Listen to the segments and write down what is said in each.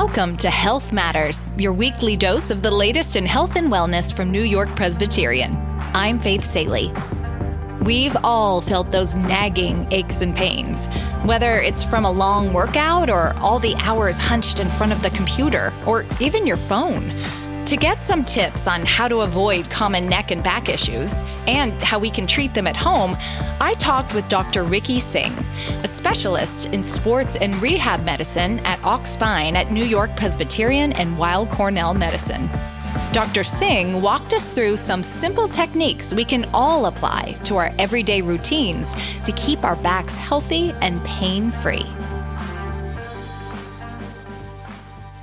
Welcome to Health Matters, your weekly dose of the latest in health and wellness from New York Presbyterian. I'm Faith Salie. We've all felt those nagging aches and pains, whether it's from a long workout or all the hours hunched in front of the computer or even your phone. To get some tips on how to avoid common neck and back issues and how we can treat them at home, I talked with Dr. Ricky Singh, specialist in sports and rehab medicine at Och Spine at New York Presbyterian and Weill Cornell Medicine. Dr. Singh walked us through some simple techniques we can all apply to our everyday routines to keep our backs healthy and pain free.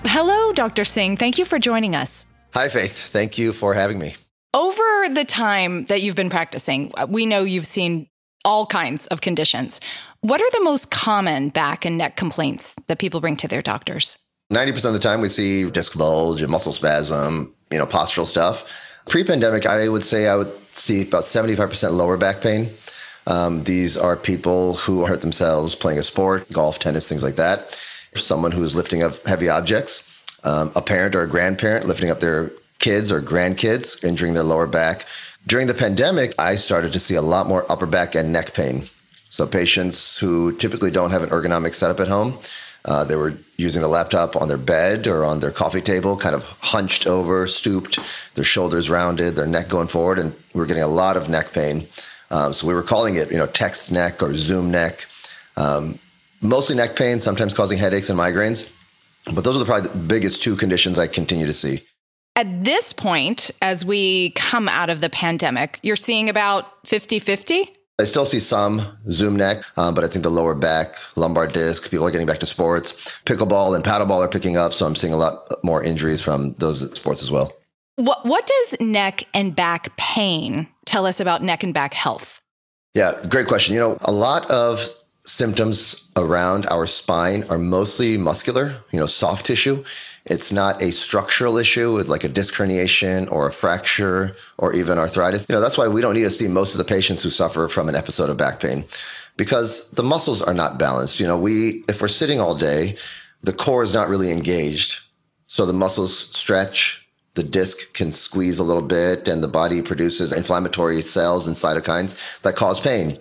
Hello, Dr. Singh. Thank you for joining us. Hi, Faith. Thank you for having me. Over the time that you've been practicing, we know you've seen all kinds of conditions. What are the most common back and neck complaints that people bring to their doctors? 90% of the time we see disc bulge and muscle spasm, you know, postural stuff. Pre pandemic, I would say I would see about 75% lower back pain. Um, these are people who hurt themselves playing a sport, golf, tennis, things like that. Someone who's lifting up heavy objects um, a parent or a grandparent lifting up their kids or grandkids, injuring their lower back. During the pandemic, I started to see a lot more upper back and neck pain. So patients who typically don't have an ergonomic setup at home, uh, they were using the laptop on their bed or on their coffee table, kind of hunched over, stooped, their shoulders rounded, their neck going forward, and we were getting a lot of neck pain. Um, so we were calling it, you know, text neck or Zoom neck. Um, mostly neck pain, sometimes causing headaches and migraines. But those are the probably the biggest two conditions I continue to see. At this point, as we come out of the pandemic, you're seeing about 50 50? I still see some Zoom neck, uh, but I think the lower back, lumbar disc, people are getting back to sports. Pickleball and paddleball are picking up, so I'm seeing a lot more injuries from those sports as well. What, what does neck and back pain tell us about neck and back health? Yeah, great question. You know, a lot of symptoms around our spine are mostly muscular, you know, soft tissue. It's not a structural issue with like a disc herniation or a fracture or even arthritis. You know, that's why we don't need to see most of the patients who suffer from an episode of back pain because the muscles are not balanced. You know, we, if we're sitting all day, the core is not really engaged. So the muscles stretch, the disc can squeeze a little bit and the body produces inflammatory cells and cytokines that cause pain.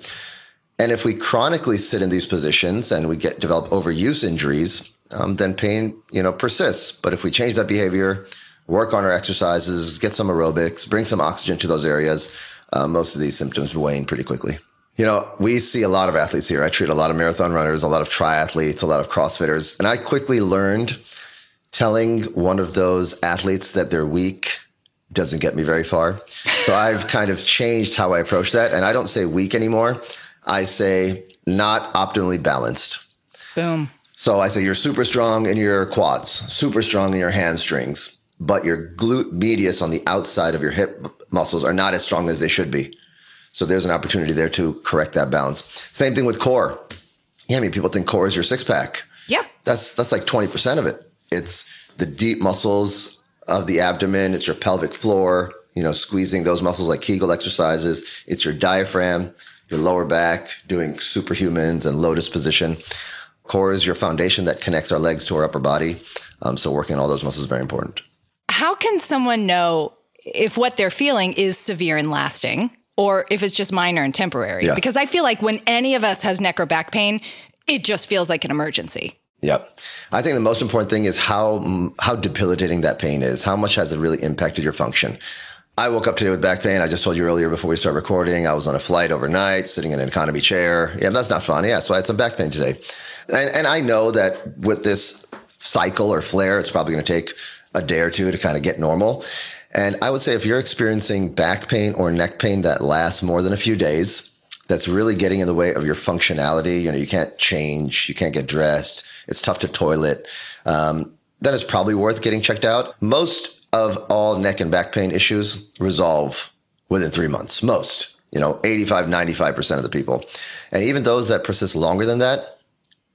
And if we chronically sit in these positions and we get develop overuse injuries, um, then pain, you know, persists. But if we change that behavior, work on our exercises, get some aerobics, bring some oxygen to those areas, uh, most of these symptoms wane pretty quickly. You know, we see a lot of athletes here. I treat a lot of marathon runners, a lot of triathletes, a lot of CrossFitters, and I quickly learned telling one of those athletes that they're weak doesn't get me very far. So I've kind of changed how I approach that, and I don't say weak anymore. I say not optimally balanced. Boom. So I say you're super strong in your quads, super strong in your hamstrings, but your glute medius on the outside of your hip muscles are not as strong as they should be. So there's an opportunity there to correct that balance. Same thing with core. Yeah, I mean, people think core is your six pack. Yeah. That's, that's like 20% of it. It's the deep muscles of the abdomen. It's your pelvic floor, you know, squeezing those muscles like Kegel exercises. It's your diaphragm your lower back, doing superhumans and lotus position. Core is your foundation that connects our legs to our upper body. Um, so working all those muscles is very important. How can someone know if what they're feeling is severe and lasting or if it's just minor and temporary? Yeah. Because I feel like when any of us has neck or back pain, it just feels like an emergency. Yep. I think the most important thing is how how debilitating that pain is. How much has it really impacted your function? I woke up today with back pain. I just told you earlier before we start recording, I was on a flight overnight, sitting in an economy chair. Yeah, that's not fun. Yeah, so I had some back pain today. And, and I know that with this cycle or flare, it's probably going to take a day or two to kind of get normal. And I would say if you're experiencing back pain or neck pain that lasts more than a few days, that's really getting in the way of your functionality. You know, you can't change, you can't get dressed. It's tough to toilet. Um, then it's probably worth getting checked out. Most of all neck and back pain issues resolve within three months. Most, you know, 85, 95% of the people. And even those that persist longer than that,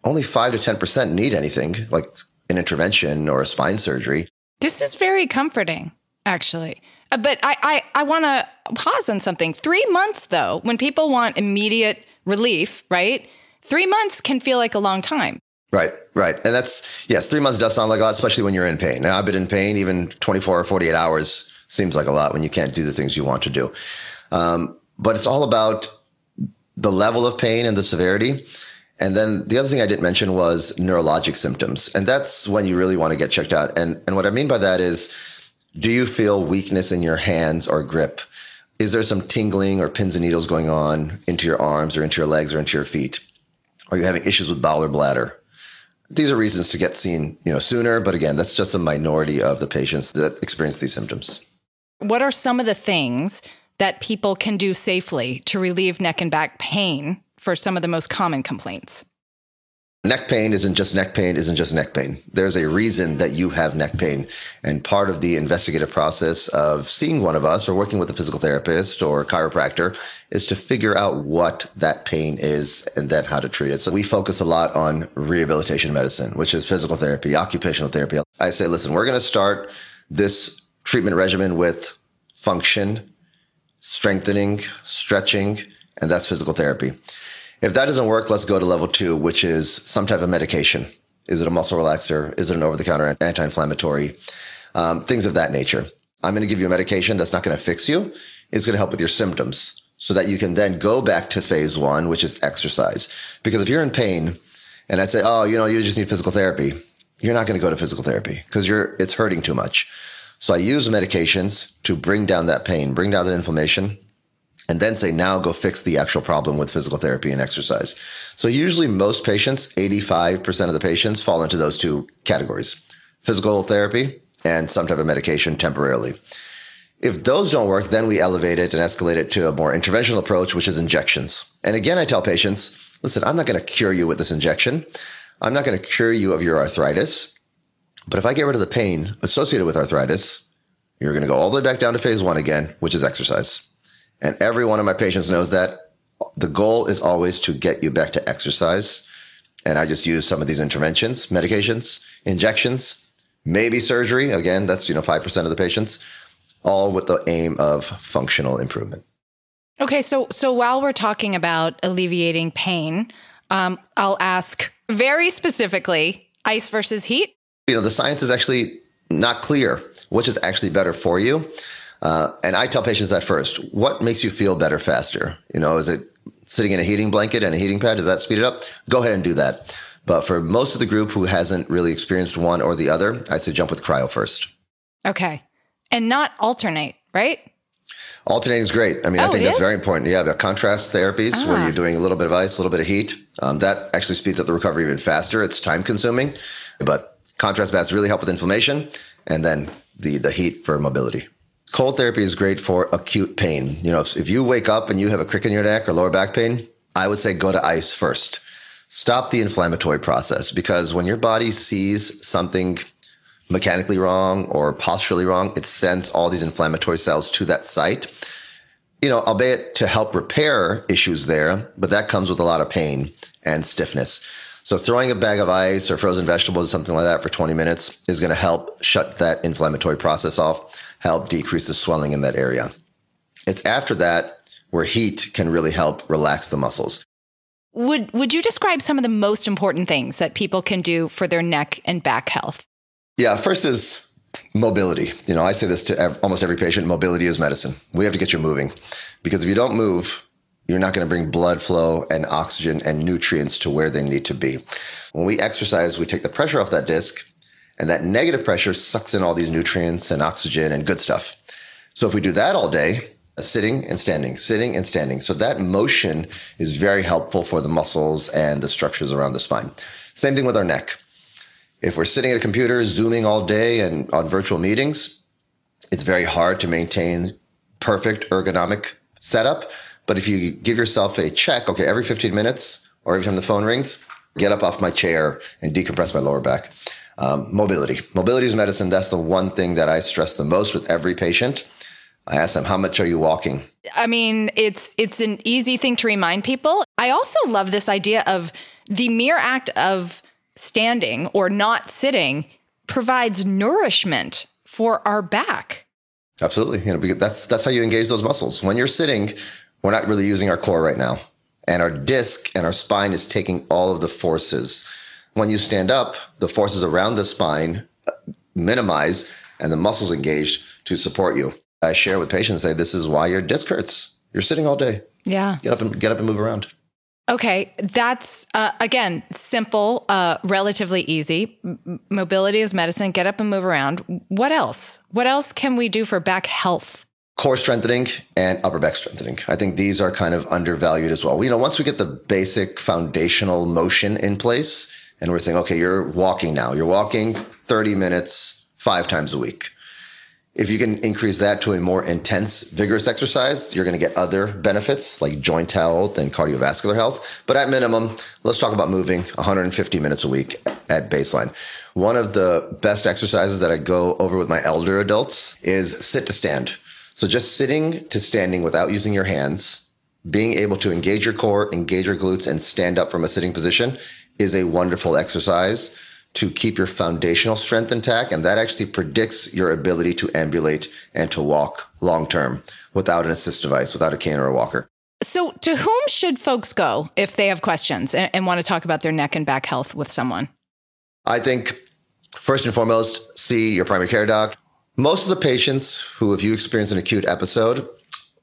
only 5 to 10% need anything like an intervention or a spine surgery. This is very comforting, actually. Uh, but I, I, I want to pause on something. Three months, though, when people want immediate relief, right? Three months can feel like a long time. Right, right. And that's, yes, three months does sound like a lot, especially when you're in pain. Now, I've been in pain, even 24 or 48 hours seems like a lot when you can't do the things you want to do. Um, but it's all about the level of pain and the severity. And then the other thing I didn't mention was neurologic symptoms. And that's when you really want to get checked out. And, and what I mean by that is, do you feel weakness in your hands or grip? Is there some tingling or pins and needles going on into your arms or into your legs or into your feet? Are you having issues with bowel or bladder? These are reasons to get seen, you know, sooner. But again, that's just a minority of the patients that experience these symptoms. What are some of the things that people can do safely to relieve neck and back pain for some of the most common complaints? Neck pain isn't just neck pain, isn't just neck pain. There's a reason that you have neck pain. And part of the investigative process of seeing one of us or working with a physical therapist or chiropractor is to figure out what that pain is and then how to treat it. So we focus a lot on rehabilitation medicine, which is physical therapy, occupational therapy. I say, listen, we're going to start this treatment regimen with function, strengthening, stretching, and that's physical therapy. If that doesn't work, let's go to level two, which is some type of medication. Is it a muscle relaxer? Is it an over the counter anti inflammatory? Um, things of that nature. I'm going to give you a medication that's not going to fix you. It's going to help with your symptoms so that you can then go back to phase one, which is exercise. Because if you're in pain and I say, oh, you know, you just need physical therapy, you're not going to go to physical therapy because you're, it's hurting too much. So I use medications to bring down that pain, bring down that inflammation, and then say, now go fix the actual problem with physical therapy and exercise. So usually most patients, 85% of the patients fall into those two categories, physical therapy and some type of medication temporarily. If those don't work, then we elevate it and escalate it to a more interventional approach, which is injections. And again, I tell patients, listen, I'm not going to cure you with this injection. I'm not going to cure you of your arthritis. But if I get rid of the pain associated with arthritis, you're going to go all the way back down to phase one again, which is exercise. And every one of my patients knows that the goal is always to get you back to exercise. And I just use some of these interventions, medications, injections, maybe surgery. Again, that's, you know, 5% of the patients, all with the aim of functional improvement. Okay. So, so while we're talking about alleviating pain, um, I'll ask very specifically ice versus heat. You know, the science is actually not clear which is actually better for you. Uh, and I tell patients that first. What makes you feel better faster? You know, is it sitting in a heating blanket and a heating pad? Does that speed it up? Go ahead and do that. But for most of the group who hasn't really experienced one or the other, I say jump with cryo first. Okay. And not alternate, right? Alternating is great. I mean, oh, I think that's is? very important. Yeah, the contrast therapies ah. where you're doing a little bit of ice, a little bit of heat. Um, that actually speeds up the recovery even faster. It's time consuming, but contrast baths really help with inflammation and then the, the heat for mobility. Cold therapy is great for acute pain. You know, if, if you wake up and you have a crick in your neck or lower back pain, I would say go to ice first. Stop the inflammatory process because when your body sees something mechanically wrong or posturally wrong, it sends all these inflammatory cells to that site. You know, albeit to help repair issues there, but that comes with a lot of pain and stiffness. So throwing a bag of ice or frozen vegetables or something like that for 20 minutes is going to help shut that inflammatory process off help decrease the swelling in that area. It's after that where heat can really help relax the muscles. Would would you describe some of the most important things that people can do for their neck and back health? Yeah, first is mobility. You know, I say this to ev- almost every patient, mobility is medicine. We have to get you moving because if you don't move, you're not going to bring blood flow and oxygen and nutrients to where they need to be. When we exercise, we take the pressure off that disc and that negative pressure sucks in all these nutrients and oxygen and good stuff. So if we do that all day, sitting and standing, sitting and standing. So that motion is very helpful for the muscles and the structures around the spine. Same thing with our neck. If we're sitting at a computer, zooming all day and on virtual meetings, it's very hard to maintain perfect ergonomic setup. But if you give yourself a check, okay, every 15 minutes or every time the phone rings, get up off my chair and decompress my lower back. Um, mobility. Mobility is medicine. That's the one thing that I stress the most with every patient. I ask them, how much are you walking? I mean, it's it's an easy thing to remind people. I also love this idea of the mere act of standing or not sitting provides nourishment for our back. Absolutely. You know, that's that's how you engage those muscles. When you're sitting, we're not really using our core right now. And our disc and our spine is taking all of the forces When you stand up, the forces around the spine uh, minimize and the muscles engaged to support you. I share with patients say this is why your disc hurts. You're sitting all day. Yeah. Get up and get up and move around. Okay, that's uh, again simple, uh, relatively easy. M- mobility is medicine. Get up and move around. What else? What else can we do for back health? Core strengthening and upper back strengthening. I think these are kind of undervalued as well. You know, once we get the basic foundational motion in place, and we're saying, okay, you're walking now. You're walking 30 minutes five times a week. If you can increase that to a more intense, vigorous exercise, you're going to get other benefits like joint health and cardiovascular health. But at minimum, let's talk about moving 150 minutes a week at baseline. One of the best exercises that I go over with my elder adults is sit to stand. So just sitting to standing without using your hands, being able to engage your core, engage your glutes, and stand up from a sitting position is a wonderful exercise to keep your foundational strength intact. And that actually predicts your ability to ambulate and to walk long term without an assist device, without a cane or a walker. So, to whom should folks go if they have questions and, and want to talk about their neck and back health with someone? I think first and foremost, see your primary care doc. Most of the patients who, if you experience an acute episode,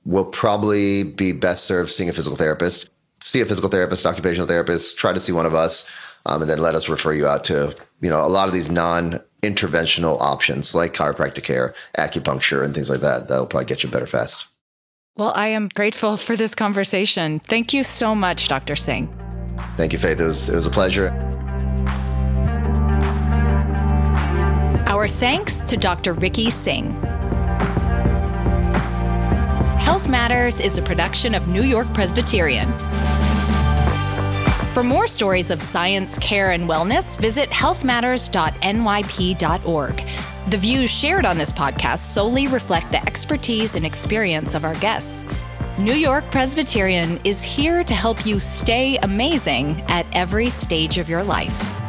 will probably be best served seeing a physical therapist. See a physical therapist, occupational therapist, try to see one of us um, and then let us refer you out to you know a lot of these non interventional options like chiropractic care, acupuncture, and things like that. That'll probably get you better fast. Well, I am grateful for this conversation. Thank you so much, Dr. Singh. Thank you, Faith. It was, it was a pleasure. Our thanks to Dr. Ricky Singh. Health Matters is a production of New York Presbyterian. For more stories of science, care, and wellness, visit healthmatters.nyp.org. The views shared on this podcast solely reflect the expertise and experience of our guests. New York Presbyterian is here to help you stay amazing at every stage of your life.